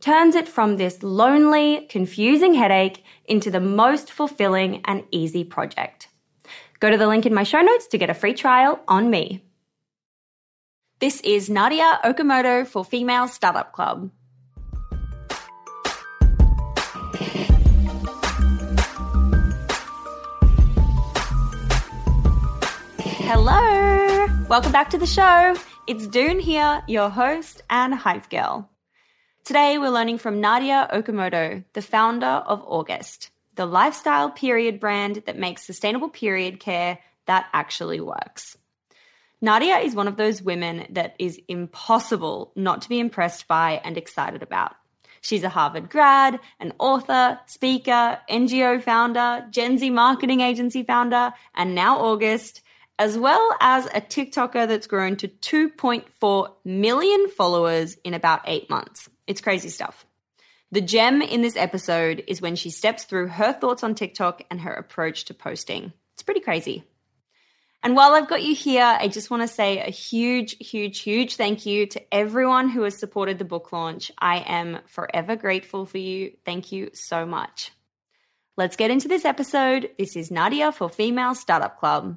turns it from this lonely, confusing headache into the most fulfilling and easy project. Go to the link in my show notes to get a free trial on me. This is Nadya Okamoto for Female Startup Club. Hello! Welcome back to the show. It's Doone here, your host and hype girl. Today we're learning from Nadya Okamoto, the founder of August, the lifestyle period brand that makes sustainable period care that actually works. Nadya is one of those women that is impossible not to be impressed by and excited about. She's a Harvard grad, an author, speaker, NGO founder, Gen Z marketing agency founder, and now August, as well as a TikToker that's grown to 2.4 million followers in about eight months. It's crazy stuff. The gem in this episode is when she steps through her thoughts on TikTok and her approach to posting. It's pretty crazy. And while I've got you here, I just want to say a huge, huge, huge thank you to everyone who has supported the book launch. I am forever grateful for you. Thank you so much. Let's get into this episode. This is Nadya for Female Startup Club.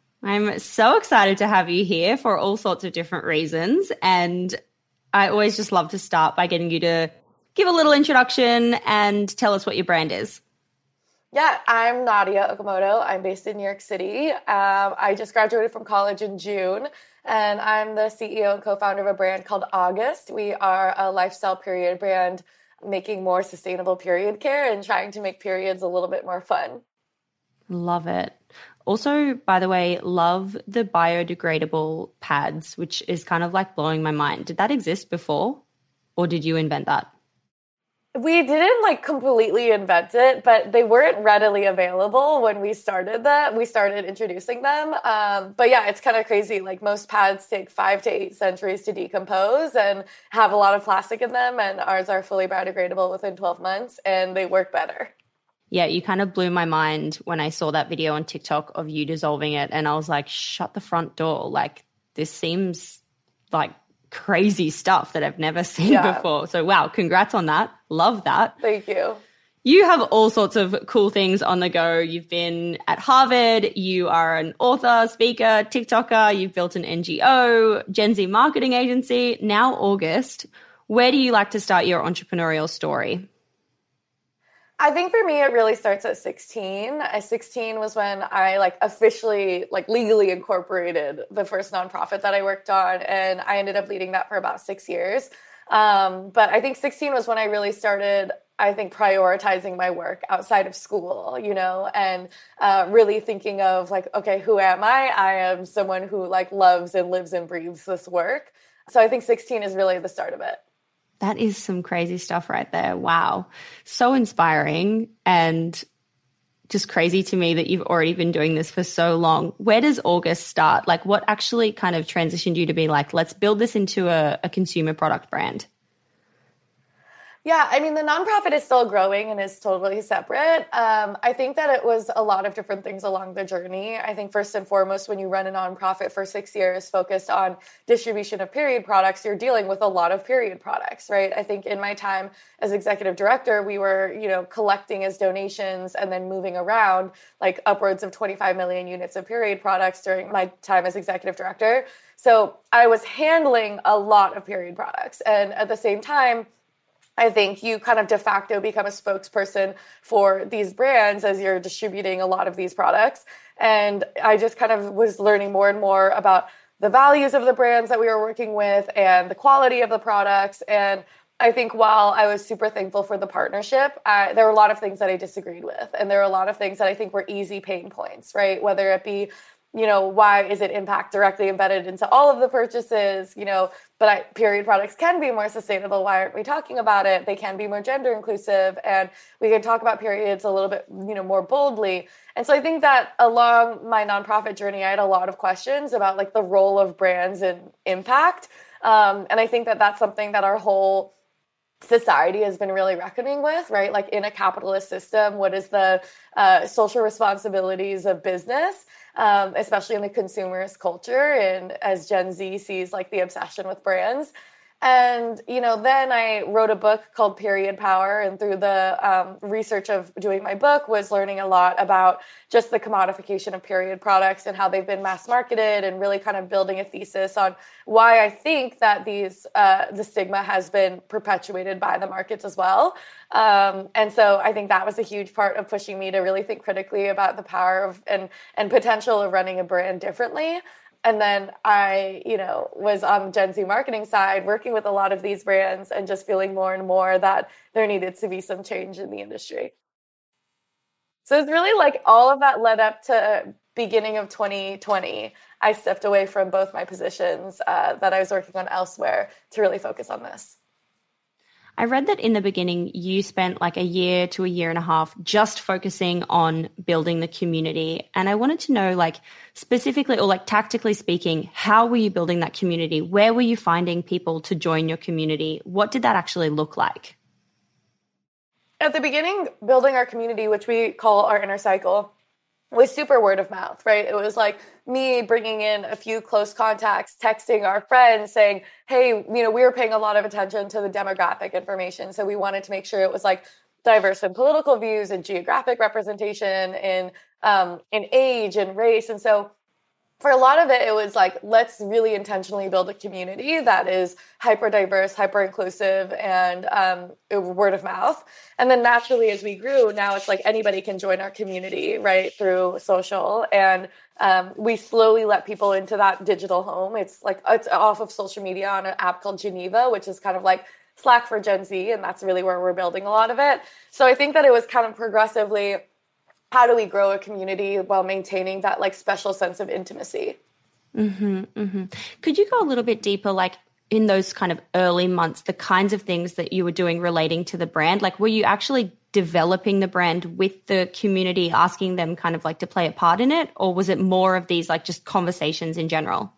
I'm so excited to have you here for all sorts of different reasons. And I always just love to start by getting you to give a little introduction and tell us what your brand is. Yeah, I'm Nadya Okamoto. I'm based in New York City. Um, I just graduated from college in June, and I'm the CEO and co founder of a brand called August. We are a lifestyle period brand making more sustainable period care and trying to make periods a little bit more fun. Love it. Also, by the way, love the biodegradable pads, which is kind of like blowing my mind. Did that exist before, or did you invent that? We didn't like completely invent it, but they weren't readily available when we started that. We started introducing them. Um, but yeah, it's kind of crazy. Like most pads take five to eight centuries to decompose and have a lot of plastic in them. And ours are fully biodegradable within 12 months and they work better. Yeah, you kind of blew my mind when I saw that video on TikTok of you dissolving it. And I was like, shut the front door. Like, this seems like crazy stuff that I've never seen yeah. before. So, wow, congrats on that. Love that. Thank you. You have all sorts of cool things on the go. You've been at Harvard, you are an author, speaker, TikToker, you've built an NGO, Gen Z marketing agency, now August. Where do you like to start your entrepreneurial story? I think for me, it really starts at 16. At 16 was when I like officially, like legally incorporated the first nonprofit that I worked on. And I ended up leading that for about six years. Um, but I think 16 was when I really started, I think, prioritizing my work outside of school, you know, and uh, really thinking of like, okay, who am I? I am someone who like loves and lives and breathes this work. So I think 16 is really the start of it. That is some crazy stuff right there. Wow. So inspiring and just crazy to me that you've already been doing this for so long. Where does August start? Like, what actually kind of transitioned you to be like, let's build this into a, a consumer product brand? Yeah, I mean, the nonprofit is still growing and is totally separate. Um, I think that it was a lot of different things along the journey. I think, first and foremost, when you run a nonprofit for six years focused on distribution of period products, you're dealing with a lot of period products, right? I think in my time as executive director, we were, you know, collecting as donations and then moving around like upwards of 25 million units of period products during my time as executive director. So I was handling a lot of period products. And at the same time, I think you kind of de facto become a spokesperson for these brands as you're distributing a lot of these products. And I just kind of was learning more and more about the values of the brands that we were working with and the quality of the products. And I think while I was super thankful for the partnership, I, there were a lot of things that I disagreed with. And there were a lot of things that I think were easy pain points, right? Whether it be you know why is it impact directly embedded into all of the purchases you know? But I, period products can be more sustainable. Why aren't we talking about it? They can be more gender inclusive and we can talk about periods a little bit you know more boldly. And so i think that along my nonprofit journey i had a lot of questions about like the role of brands and impact. Um, and i think that that's something that our whole society has been really reckoning with, right? Like in a capitalist system, what is the uh, social responsibilities of business? um, especially in the consumerist culture and as Gen Z sees like the obsession with brands. And, you know, then I wrote a book called Period Power. And through the um, research of doing my book was learning a lot about just the commodification of period products and how they've been mass marketed and really kind of building a thesis on why I think that these, uh, the stigma has been perpetuated by the markets as well. Um, and so I think that was a huge part of pushing me to really think critically about the power of and, and potential of running a brand differently and then I, you know, was on the Gen Z marketing side, working with a lot of these brands and just feeling more and more that there needed to be some change in the industry. So it's really like all of that led up to beginning of 2020. I stepped away from both my positions uh, that I was working on elsewhere to really focus on this. I read that in the beginning you spent like a year to a year and a half just focusing on building the community. And I wanted to know, like, specifically or like tactically speaking, how were you building that community? Where were you finding people to join your community? What did that actually look like? At the beginning, building our community, which we call our inner cycle, was super word of mouth, right? It was like me bringing in a few close contacts, texting our friends saying, hey, you know, we were paying a lot of attention to the demographic information. So we wanted to make sure it was like diverse in political views and geographic representation in um, in age and race. And so for a lot of it, it was like, let's really intentionally build a community that is hyper diverse, hyper inclusive, and um, word of mouth. And then naturally, as we grew, now it's like anybody can join our community, right, through social. And um, we slowly let people into that digital home. It's like, it's off of social media on an app called Geneva, which is kind of like Slack for Gen Z. And that's really where we're building a lot of it. So I think that it was kind of progressively how do we grow a community while maintaining that like special sense of intimacy? Mm-hmm, mm-hmm. could you go a little bit deeper like in those kind of early months the kinds of things that you were doing relating to the brand? Like were you actually developing the brand with the community asking them kind of like to play a part in it? Or was it more of these like just conversations in general?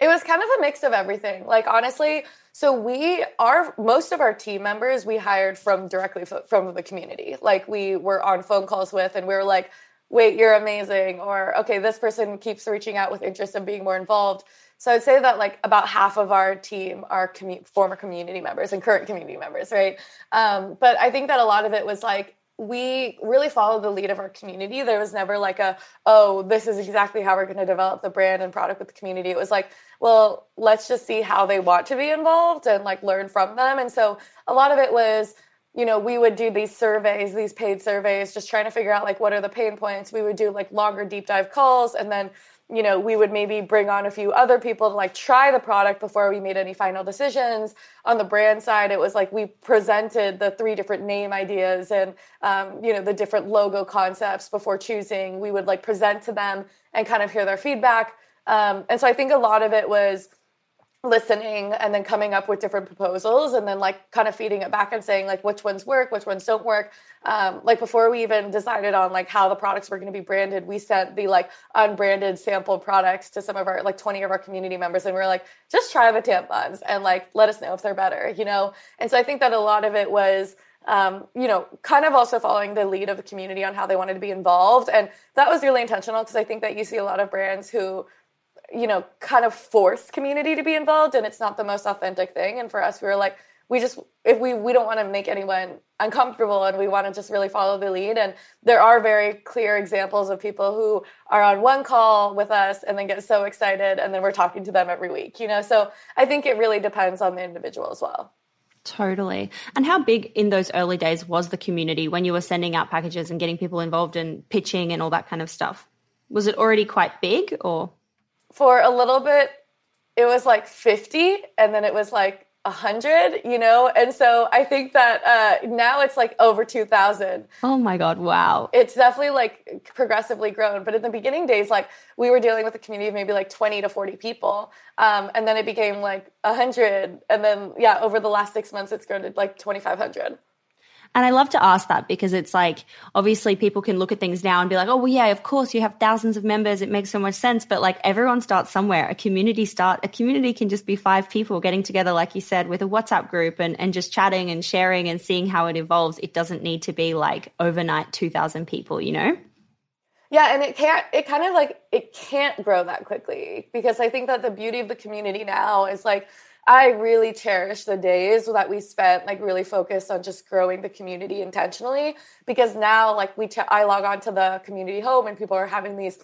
It was kind of a mix of everything. Like honestly so we are most of our team members we hired from directly from the community. Like we were on phone calls with, and we were like, "Wait, you're amazing," or "Okay, this person keeps reaching out with interest in being more involved." So I'd say that like about half of our team are commu- former community members and current community members, right? Um, but I think that a lot of it was like we really followed the lead of our community. There was never like a, oh, this is exactly how we're going to develop the brand and product with the community. It was like, well, let's just see how they want to be involved and like learn from them. And so a lot of it was, you know, we would do these surveys, these paid surveys, just trying to figure out like what are the pain points. We would do like longer deep dive calls and then you know, we would maybe bring on a few other people to like try the product before we made any final decisions. On the brand side, it was like we presented the three different name ideas and, um, you know, the different logo concepts before choosing. We would like present to them and kind of hear their feedback. Um, and so I think a lot of it was listening and then coming up with different proposals and then like kind of feeding it back and saying like which ones work which ones don't work um, like before we even decided on like how the products were going to be branded we sent the like unbranded sample products to some of our like 20 of our community members and we are like just try the tampons and like let us know if they're better you know and so i think that a lot of it was um, you know, kind of also following the lead of the community on how they wanted to be involved. And that was really intentional because I think that you see a lot of brands who you know, kind of force community to be involved and it's not the most authentic thing. And for us, we were like, we just if we we don't want to make anyone uncomfortable and we want to just really follow the lead and there are very clear examples of people who are on one call with us and then get so excited and then we're talking to them every week you know so i think it really depends on the individual as well Totally. And how big in those early days was the community when you were sending out packages and getting people involved and pitching and all that kind of stuff? Was it already quite big or? For a little bit it was like 50 and then it was like 100 you know? And so i think that uh, now it's like over 2000 oh my god wow. It's definitely like progressively grown. But in the beginning days like we were dealing with a community of maybe like 20 to 40 people um, and then it became like 100 and then yeah over the last six months it's grown to like 2500 and I love to ask that because it's like, obviously, people can look at things now and be like, oh, well, yeah, of course, you have thousands of members. It makes so much sense. But like, everyone starts somewhere. A community start, a community can just be five people getting together, like you said, with a WhatsApp group and, and just chatting and sharing and seeing how it evolves. It doesn't need to be like overnight 2,000 people, you know? Yeah, and it can't, it kind of like, it can't grow that quickly because I think that the beauty of the community now is like, I really cherish the days that we spent like really focused on just growing the community intentionally because now like we I log on to the community home and people are having these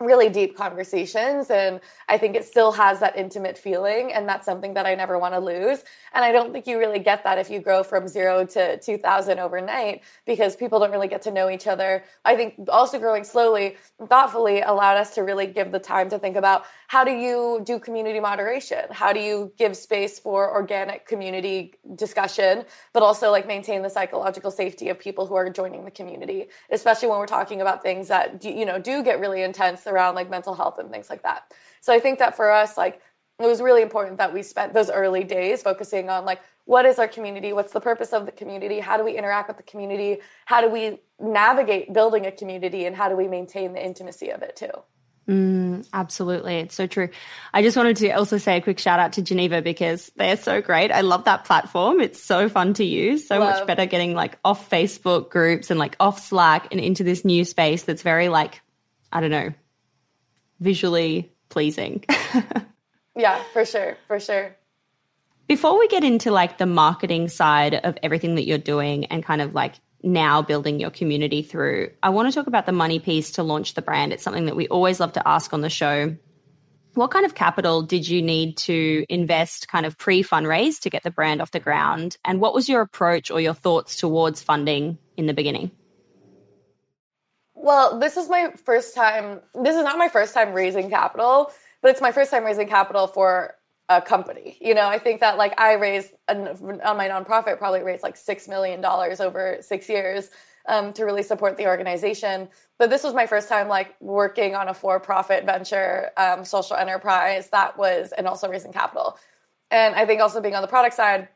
really deep conversations and i think it still has that intimate feeling and that's something that i never want to lose. And i don't think you really get that if you grow from zero to 2000 overnight because people don't really get to know each other. I think also growing slowly thoughtfully allowed us to really give the time to think about how do you do community moderation? How do you give space for organic community discussion but also like maintain the psychological safety of people who are joining the community especially when we're talking about things that you know do get really intense around like mental health and things like that. So I think that for us, like it was really important that we spent those early days focusing on like what is our community what's the purpose of the community how do we interact with the community how do we navigate building a community and how do we maintain the intimacy of it too Mm, absolutely. It's so true. I just wanted to also say a quick shout out to Geneva because they're so great. I love that platform. It's so fun to use. So love. much better getting like off Facebook groups and like off Slack and into this new space that's very like, I don't know, visually pleasing. yeah, for sure. For sure. Before we get into like the marketing side of everything that you're doing and kind of like now building your community through. I want to talk about the money piece to launch the brand. It's something that we always love to ask on the show. What kind of capital did you need to invest kind of pre fundraise to get the brand off the ground? And what was your approach or your thoughts towards funding in the beginning? Well, this is my first time. This is not my first time raising capital, but it's my first time raising capital for a company. You know, I think that like I raised on my nonprofit probably raised like six million dollars over six years um, to really support the organization. But this was my first time like working on a for-profit venture, um, social enterprise that was, and also raising capital. And I think also being on the product side,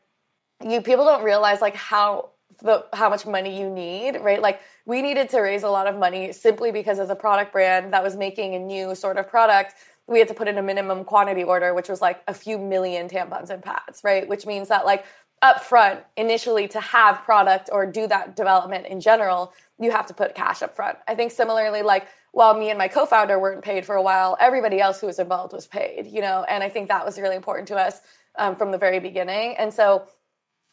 you people don't realize like how the how much money you need, right? Like we needed to raise a lot of money simply because as a product brand that was making a new sort of product we had to put in a minimum quantity order, which was like a few million tampons and pads, right? Which means that like up front, initially to have product or do that development in general, you have to put cash up front. I think similarly, like while me and my co-founder weren't paid for a while, everybody else who was involved was paid, you know, and I think that was really important to us um, from the very beginning. And so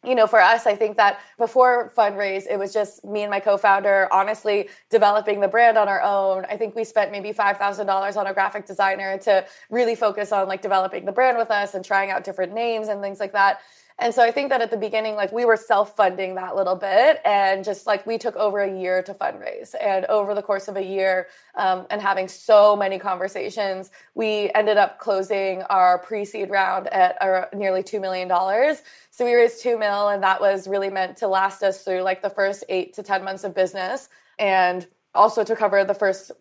you know, for us, I think that before fundraise, it was just me and my co-founder, honestly, developing the brand on our own. I think we spent maybe five thousand dollars on a graphic designer to really focus on like developing the brand with us and trying out different names and things like that. And so I think that at the beginning, like we were self funding that little bit and just like we took over a year to fundraise. And over the course of a year um, and having so many conversations, we ended up closing our pre seed round at uh, nearly $2 million. So we raised 2 mil, and that was really meant to last us through like the first eight to 10 months of business and also to cover the first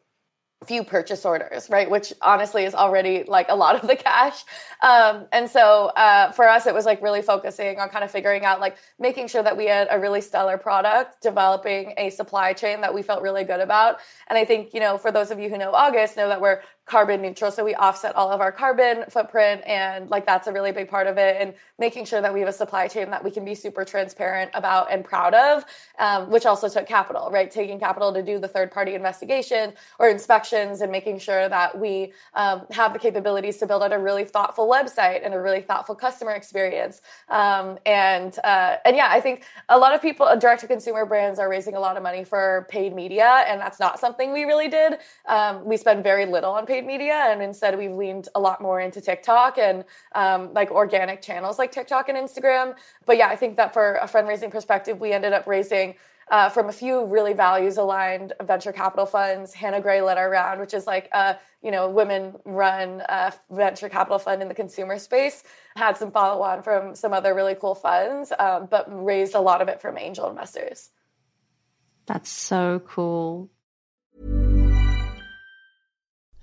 few purchase orders, right? Which honestly is already like a lot of the cash. Um, and so uh, for us, it was like really focusing on kind of figuring out like making sure that we had a really stellar product, developing a supply chain that we felt really good about. And I think, you know, for those of you who know August, know that we're carbon neutral. So we offset all of our carbon footprint. And like that's a really big part of it. And making sure that we have a supply chain that we can be super transparent about and proud of, um, which also took capital, right? Taking capital to do the third party investigation or inspections and making sure that we um, have the capabilities to build out a really thoughtful website and a really thoughtful customer experience. Um, and, uh, and yeah, I think a lot of people, direct to consumer brands are raising a lot of money for paid media. And that's not something we really did. Um, we spend very little on paid media, and instead we've leaned a lot more into TikTok and um, like organic channels like TikTok and Instagram. But yeah, I think that for a fundraising perspective, we ended up raising. Uh, from a few really values aligned venture capital funds. Hannah Grey led our round, which is like a you know women run uh, venture capital fund in the consumer space. Had some follow on from some other really cool funds, um, but raised a lot of it from angel investors. That's so cool.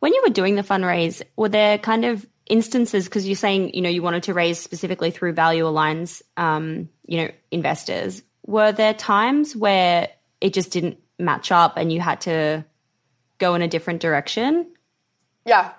When you were doing the fundraise, were there kind of instances because you're saying you know you wanted to raise specifically through Value aligns um, you know, investors? Were there times where it just didn't match up and you had to go in a different direction? Yeah.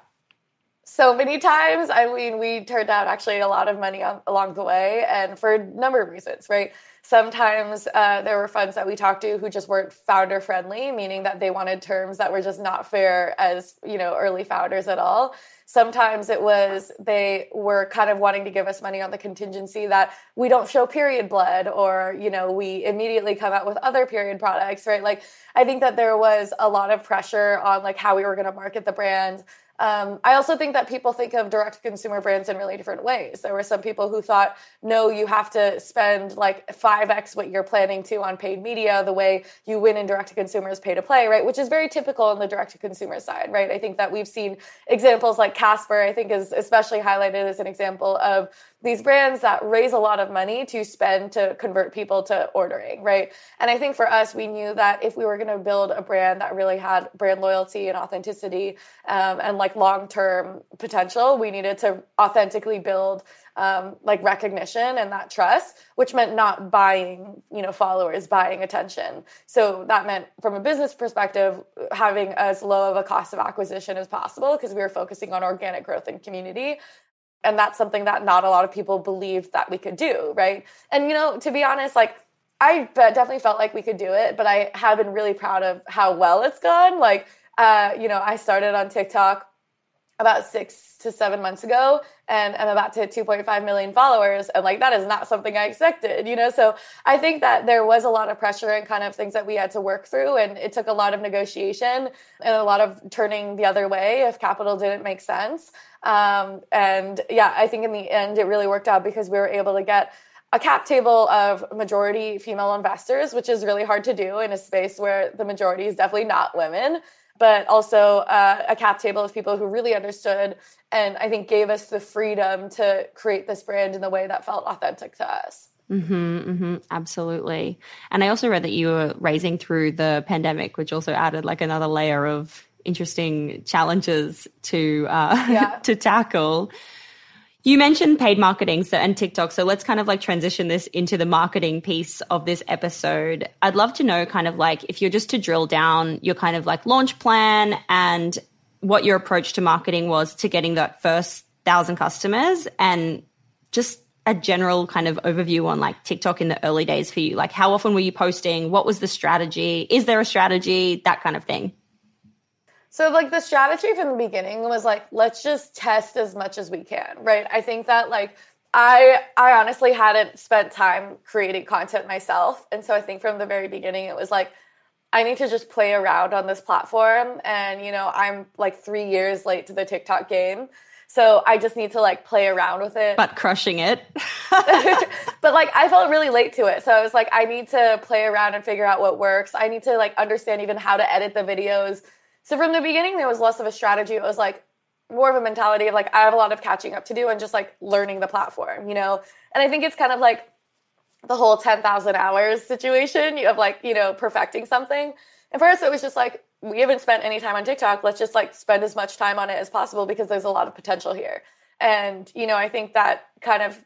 So many times. I mean, we turned out actually a lot of money along the way, and for a number of reasons, right? Sometimes uh, there were funds that we talked to who just weren't founder friendly, meaning that they wanted terms that were just not fair as you know early founders at all. Sometimes it was they were kind of wanting to give us money on the contingency that we don't show period blood or, you know, we immediately come out with other period products, right? Like, I think that there was a lot of pressure on like how we were going to market the brand. Um, I also think that people think of direct consumer brands in really different ways. There were some people who thought, no, you have to spend like 5x what you're planning to on paid media, the way you win in direct to consumer is pay to play, right? Which is very typical on the direct to consumer side, right? I think that we've seen examples like Casper, I think is especially highlighted as an example of these brands that raise a lot of money to spend to convert people to ordering, right? And I think for us, we knew that if we were going to build a brand that really had brand loyalty and authenticity um, and like long term potential, we needed to authentically build um, like recognition and that trust, which meant not buying, you know, followers, buying attention. So that meant from a business perspective, having as low of a cost of acquisition as possible because we were focusing on organic growth and community and that's something that not a lot of people believed that we could do right? And you know to be honest like i definitely felt like we could do it but i have been really proud of how well it's gone. Like uh, you know i started on tiktok about six to seven months ago and i'm about to hit 2.5 million followers. And like that is not something i expected you know? So i think that there was a lot of pressure and kind of things that we had to work through and it took a lot of negotiation and a lot of turning the other way if capital didn't make sense. Um, and yeah i think in the end it really worked out because we were able to get a cap table of majority female investors, which is really hard to do in a space where the majority is definitely not women but also uh, a cap table of people who really understood and I think gave us the freedom to create this brand in the way that felt authentic to us. Mm-hmm, mm-hmm, absolutely. And I also read that you were raising through the pandemic, which also added like another layer of interesting challenges to uh, yeah. to tackle. You mentioned paid marketing so, and TikTok. So let's kind of like transition this into the marketing piece of this episode. I'd love to know kind of like if you're just to drill down your kind of like launch plan and what your approach to marketing was to getting that first thousand customers and just a general kind of overview on like TikTok in the early days for you. Like how often were you posting? What was the strategy? Is there a strategy? That kind of thing. So like the strategy from the beginning was like let's just test as much as we can, right? I think that like I I honestly hadn't spent time creating content myself, and so I think from the very beginning it was like I need to just play around on this platform and you know, I'm like 3 years late to the TikTok game. So I just need to like play around with it. But crushing it. but like I felt really late to it. So I was like I need to play around and figure out what works. I need to like understand even how to edit the videos so from the beginning, there was less of a strategy. It was like, more of a mentality of like I have a lot of catching up to do and just like learning the platform, you know. And I think it's kind of like the whole 10,000 hours situation of like, you know, perfecting something. And for us, it was just like, we haven't spent any time on TikTok. Let's just like spend as much time on it as possible because there's a lot of potential here. And, you know, I think that kind of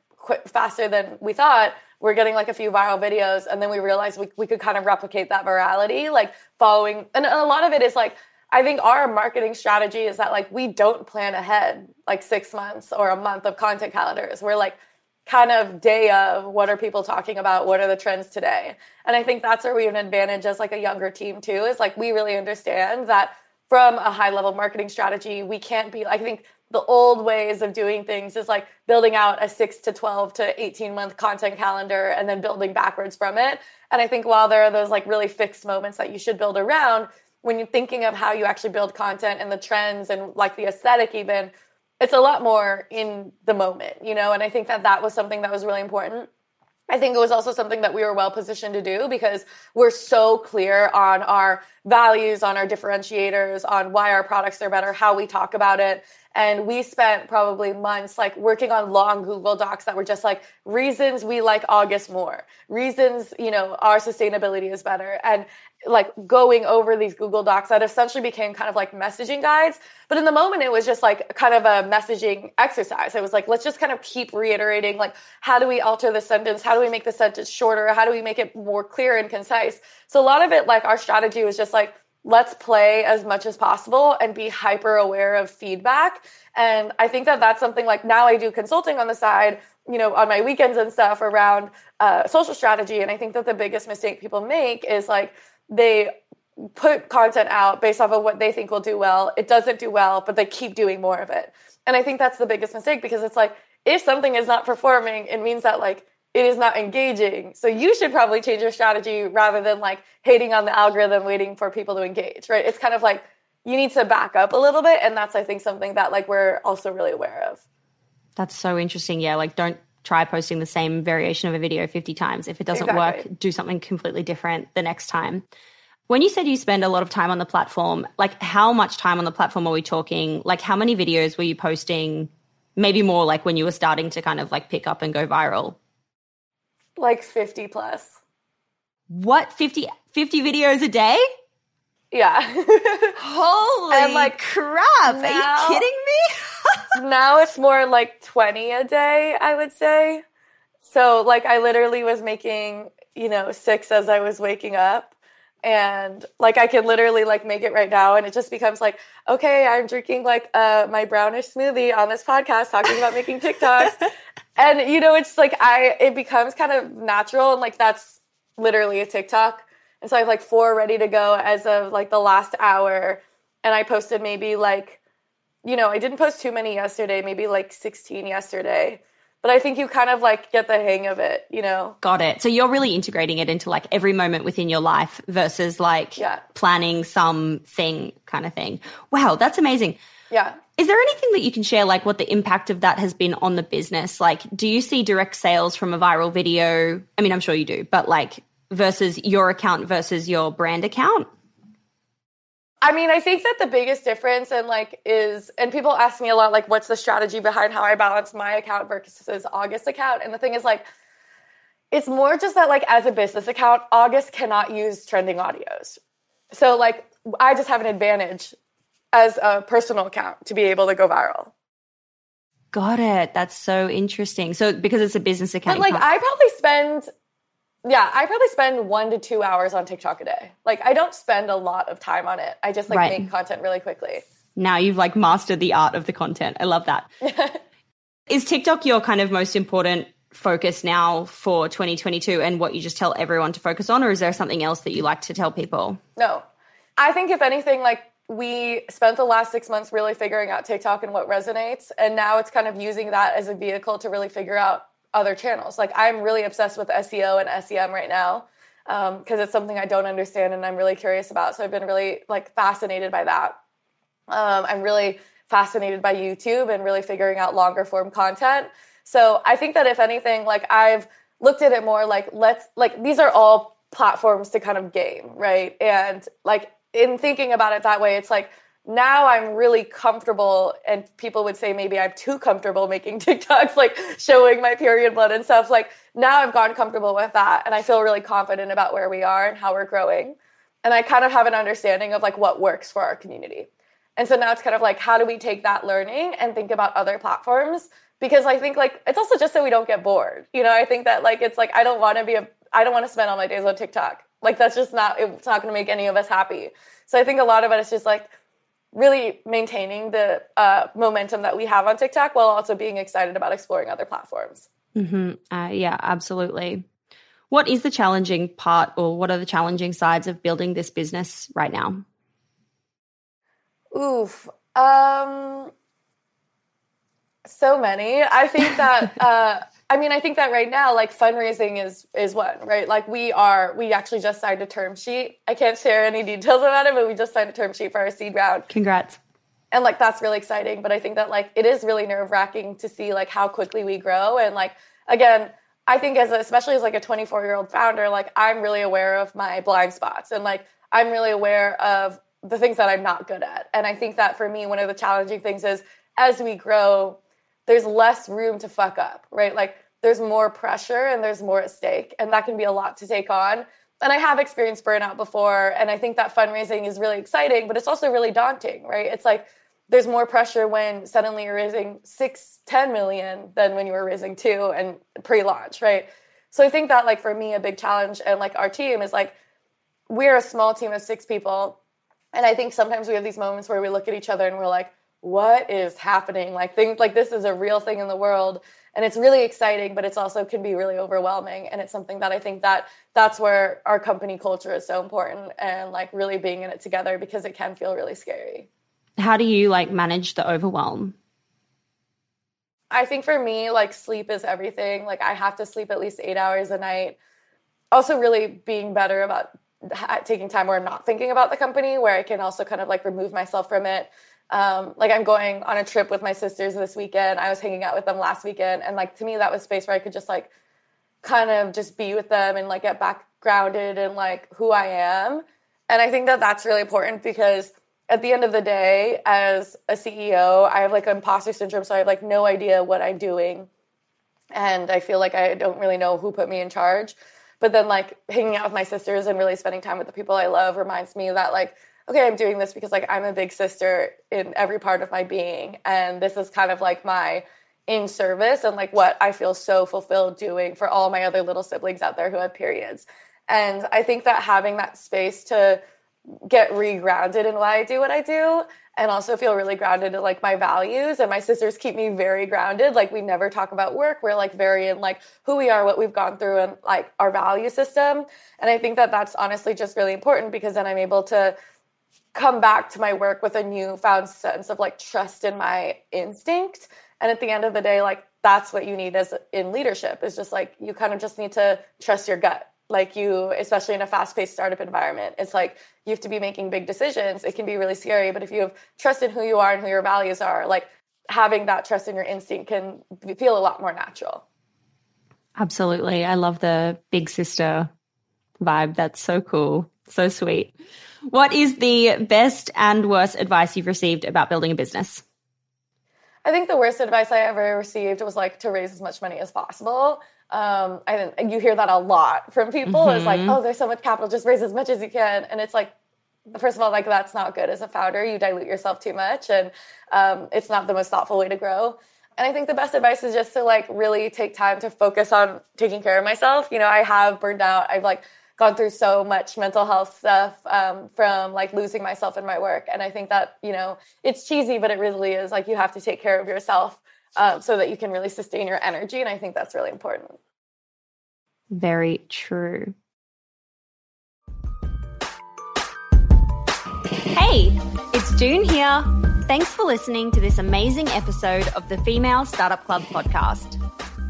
faster than we thought. We're getting like a few viral videos, and then we realized we, we could kind of replicate that virality, like following. And a lot of it is like, I think our marketing strategy is that like we don't plan ahead like six months or a month of content calendars. We're like, kind of day of what are people talking about? What are the trends today? And i think that's where we have an advantage as like a younger team too is like we really understand that from a high level marketing strategy we can't be i think the old ways of doing things is like building out a 6 to 12 to 18 month content calendar and then building backwards from it. And i think while there are those like really fixed moments that you should build around when you're thinking of how you actually build content and the trends and like the aesthetic even it's a lot more in the moment, you know, and I think that that was something that was really important. I think it was also something that we were well positioned to do because we're so clear on our values, on our differentiators, on why our products are better, how we talk about it. And we spent probably months like working on long Google Docs that were just like reasons we like August more, reasons, you know, our sustainability is better. And like going over these Google Docs that essentially became kind of like messaging guides. But in the moment, it was just like kind of a messaging exercise. It was like, let's just kind of keep reiterating, like, how do we alter the sentence? How do we make the sentence shorter? How do we make it more clear and concise? So a lot of it, like, our strategy was just like, let's play as much as possible and be hyper aware of feedback. And I think that that's something like now I do consulting on the side, you know, on my weekends and stuff around uh, social strategy. And I think that the biggest mistake people make is like they put content out based off of what they think will do well. It doesn't do well, but they keep doing more of it. And I think that's the biggest mistake because it's like if something is not performing, it means that like it is not engaging. So you should probably change your strategy rather than like hating on the algorithm, waiting for people to engage, right? It's kind of like you need to back up a little bit. And that's, I think, something that like we're also really aware of. That's so interesting. Yeah. Like don't try posting the same variation of a video 50 times. If it doesn't exactly. work, do something completely different the next time. When you said you spend a lot of time on the platform, like how much time on the platform are we talking? Like how many videos were you posting? Maybe more like when you were starting to kind of like pick up and go viral. Like 50 plus. What? 50, 50 videos a day? Yeah. Holy and like crap. Now, Are you kidding me? now it's more like 20 a day, I would say. So like I literally was making, you know, six as I was waking up and like I can literally like make it right now and it just becomes like okay I'm drinking like uh my brownish smoothie on this podcast talking about making TikToks and you know it's like I it becomes kind of natural and like that's literally a TikTok and so I have like four ready to go as of like the last hour and I posted maybe like you know I didn't post too many yesterday maybe like 16 yesterday but I think you kind of like get the hang of it, you know? Got it. So you're really integrating it into like every moment within your life versus like yeah. planning something kind of thing. Wow, that's amazing. Yeah. Is there anything that you can share, like what the impact of that has been on the business? Like, do you see direct sales from a viral video? I mean, I'm sure you do, but like versus your account versus your brand account? I mean, I think that the biggest difference and like is, and people ask me a lot, like, what's the strategy behind how I balance my account versus August account? And the thing is, like, it's more just that, like, as a business account, August cannot use trending audios. So, like, I just have an advantage as a personal account to be able to go viral. Got it. That's so interesting. So, because it's a business account, but like, I probably spend yeah, I probably spend one to two hours on TikTok a day. Like I don't spend a lot of time on it. I just like right. make content really quickly. Now you've like mastered the art of the content. I love that. Is TikTok your kind of most important focus now for 2022 and what you just tell everyone to focus on or is there something else that you like to tell people? No. I think if anything like we spent the last 6 months really figuring out TikTok and what resonates and now it's kind of using that as a vehicle to really figure out other channels. Like I'm really obsessed with SEO and SEM right now because um, it's something I don't understand and I'm really curious about. So I've been really like fascinated by that. Um, I'm really fascinated by YouTube and really figuring out longer form content. So I think that if anything, like I've looked at it more like let's like these are all platforms to kind of game, right? And like in thinking about it that way, it's like now I'm really comfortable, and people would say maybe I'm too comfortable making TikToks, like showing my period blood and stuff. Like now I've gotten comfortable with that, and I feel really confident about where we are and how we're growing. And I kind of have an understanding of like what works for our community. And so now it's kind of like, how do we take that learning and think about other platforms? Because I think like it's also just so we don't get bored. You know, I think that like it's like I don't want to be a I don't want to spend all my days on TikTok. Like that's just not it's not going to make any of us happy. So I think a lot of it is just like really maintaining the uh, momentum that we have on TikTok while also being excited about exploring other platforms. Mm-hmm. Uh, yeah, absolutely. What is the challenging part, or what are the challenging sides of building this business right now? Oof. Um, so many. I think that. uh, I mean, I think that right now, like fundraising is is one, right? Like we are, we actually just signed a term sheet. I can't share any details about it, but we just signed a term sheet for our seed round. Congrats. And like that's really exciting. But I think that like it is really nerve wracking to see like how quickly we grow. And like again, I think as a, especially as like a 24 year old founder, like I'm really aware of my blind spots and like I'm really aware of the things that I'm not good at. And I think that for me, one of the challenging things is as we grow, there's less room to fuck up, right? Like there's more pressure and there's more at stake, and that can be a lot to take on. And I have experienced burnout before, and I think that fundraising is really exciting, but it's also really daunting, right? It's like there's more pressure when suddenly you're raising six, 10 million than when you were raising two and pre-launch, right? So I think that like for me, a big challenge and like our team is like we're a small team of six people. And I think sometimes we have these moments where we look at each other and we're like, what is happening? Like things like this is a real thing in the world and it's really exciting but it's also can be really overwhelming and it's something that i think that that's where our company culture is so important and like really being in it together because it can feel really scary. How do you like manage the overwhelm? I think for me like sleep is everything. Like i have to sleep at least eight hours a night. Also really being better about taking time where i'm not thinking about the company where i can also kind of like remove myself from it um, like I'm going on a trip with my sisters this weekend. I was hanging out with them last weekend, and like to me, that was space where I could just like kind of just be with them and like get back grounded in like who I am. And I think that that's really important because at the end of the day, as a CEO, I have like imposter syndrome, so I have like no idea what I'm doing, and I feel like I don't really know who put me in charge. But then like hanging out with my sisters and really spending time with the people I love reminds me that like okay, I'm doing this because like I'm a big sister in every part of my being. And this is kind of like my in service and like what I feel so fulfilled doing for all my other little siblings out there who have periods. And I think that having that space to get regrounded in why I do what I do and also feel really grounded in like my values and my sisters keep me very grounded like we never talk about work we're like very in like who we are what we've gone through and like our value system and I think that that's honestly just really important because then I'm able to come back to my work with a newfound sense of like trust in my instinct. And at the end of the day, like that's what you need as in leadership is just like you kind of just need to trust your gut. Like you, especially in a fast-paced startup environment, it's like you have to be making big decisions. It can be really scary, but if you have trust in who you are and who your values are, like having that trust in your instinct can feel a lot more natural. Absolutely. I love the big sister vibe. That's so cool. So sweet. What is the best and worst advice you've received about building a business? I think the worst advice I ever received was like to raise as much money as possible. Um, I you hear that a lot from people. Mm-hmm. It's like, oh, there's so much capital, just raise as much as you can. And it's like, first of all, like that's not good as a founder. You dilute yourself too much, and um, it's not the most thoughtful way to grow. And I think the best advice is just to like really take time to focus on taking care of myself. You know, I have burned out. I've like gone through so much mental health stuff um, from like losing myself in my work. And i think that you know it's cheesy but it really is like you have to take care of yourself um, so that you can really sustain your energy and i think that's really important. Very true. Hey it's Doone here. Thanks for listening to this amazing episode of the female startup club podcast